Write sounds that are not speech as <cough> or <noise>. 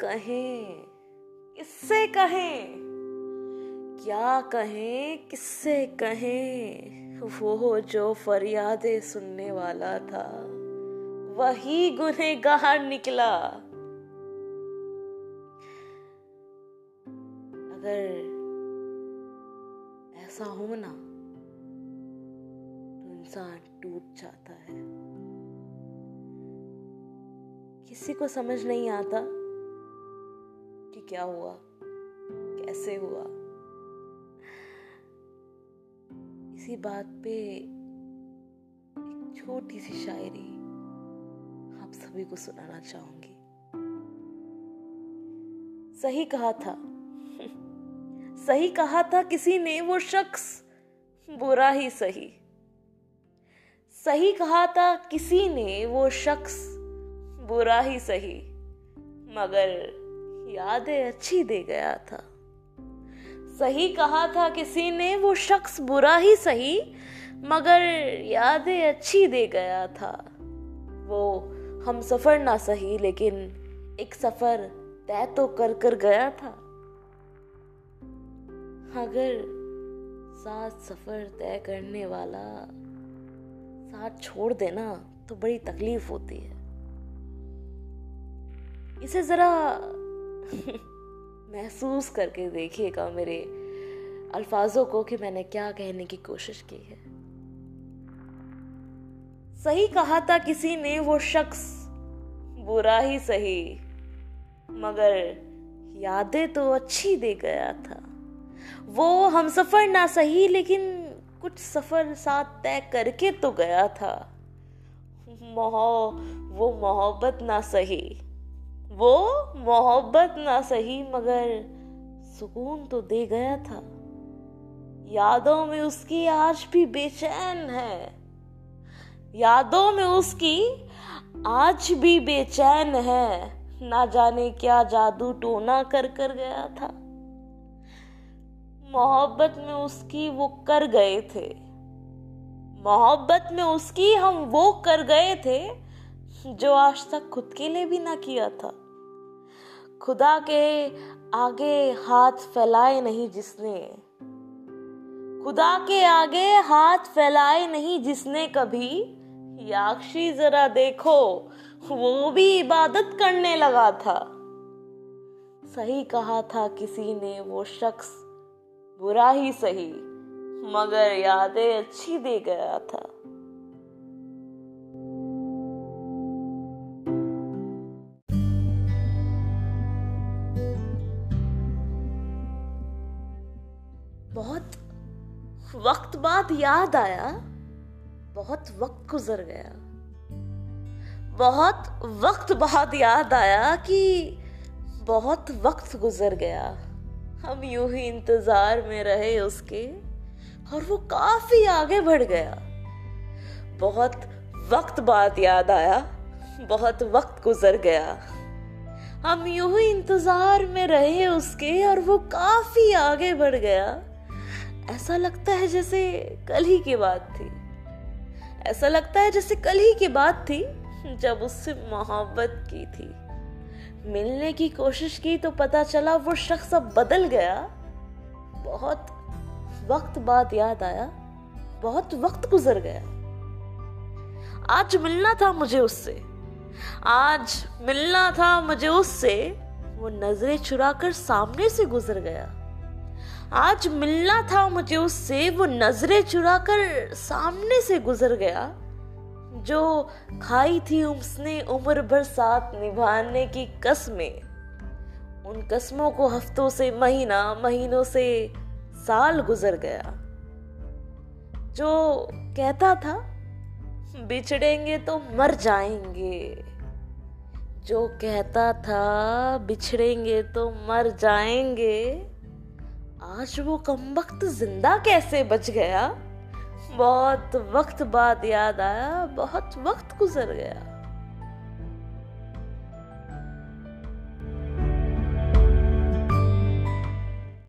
कहें? किससे कहें? क्या कहें? किससे कहें? वो जो फरियादे सुनने वाला था, वही गुनहगार निकला। अगर ऐसा हो ना तो इंसान टूट जाता है। किसी को समझ नहीं आता कि क्या हुआ? कैसे हुआ? इसी बात पे एक छोटी सी शायरी आप सभी को सुनाना चाहूँगी। सही कहा था। सही कहा था किसी ने वो शख्स। बुरा ही सही। सही कहा था किसी ने वो शख्स। बुरा ही सही। मगर यादें अच्छी दे गया था। सही कहा था किसी ने, वो शख्स बुरा ही सही, मगर यादें अच्छी दे गया था। वो हम सफ़र ना सही, लेकिन एक सफ़र तय तो कर कर गया था। अगर साथ सफ़र तय करने वाला साथ छोड़ देना तो बड़ी तकलीफ़ होती है। इसे ज़रा <laughs> महसूस करके देखिएगा मेरे अल्फाजों को कि मैंने क्या कहने की कोशिश की है। सही कहा था किसी ने, वो शख्स बुरा ही सही, मगर यादें तो अच्छी दे गया था। वो हम सफ़र ना सही, लेकिन कुछ सफ़र साथ तय करके तो गया था। मोह, वो मोहब्बत ना सही। वो मोहब्बत ना सही, मगर सुकून तो दे गया था। यादों में उसकी आज भी बेचैन है। यादों में उसकी आज भी बेचैन है। ना जाने क्या जादू टोना कर कर गया था। मोहब्बत में उसकी वो कर गए थे। मोहब्बत में उसकी हम वो कर गए थे, जो आज तक खुद के लिए भी ना किया था। खुदा के आगे हाथ फैलाए नहीं जिसने। खुदा के आगे हाथ फैलाए नहीं जिसने कभी। याक्षी जरा देखो, वो भी इबादत करने लगा था। सही कहा था किसी ने, वो शख्स बुरा ही सही, मगर यादें अच्छी दे गया था। वक्त बाद याद आया, बहुत वक्त गुजर गया। बहुत वक्त बाद याद आया कि बहुत वक्त गुजर गया। हम यूँ ही इंतज़ार में रहे उसके, और वो काफ़ी आगे बढ़ गया। बहुत वक्त बाद याद आया, बहुत वक्त गुजर गया। हम यूँ ही इंतज़ार में रहे उसके, और वो काफ़ी आगे बढ़ गया। ऐसा लगता है जैसे कल ही की बात थी। ऐसा लगता है जैसे कल ही की बात थी जब उससे मोहब्बत की थी। मिलने की कोशिश की तो पता चला वो शख्स अब बदल गया। बहुत वक्त बाद याद आया, बहुत वक्त गुजर गया। आज मिलना था मुझे उससे, आज मिलना था मुझे उससे, वो नज़रें चुराकर सामने से गुजर गया। आज मिलना था मुझे उससे, वो नज़रें चुरा कर सामने से गुजर गया। जो खाई थी उसने उम्र भर साथ निभाने की कस्में। उन कस्मों को हफ्तों से, महीना, महीनों से साल गुजर गया। जो कहता था, बिछड़ेंगे तो मर जाएँगे। जो कहता था, बिछड़ेंगे तो मर जाएँगे। आज वो कम वक्त ज़िंदा कैसे बच गया? बहुत वक्त बाद याद आया, बहुत वक्त गुजर गया।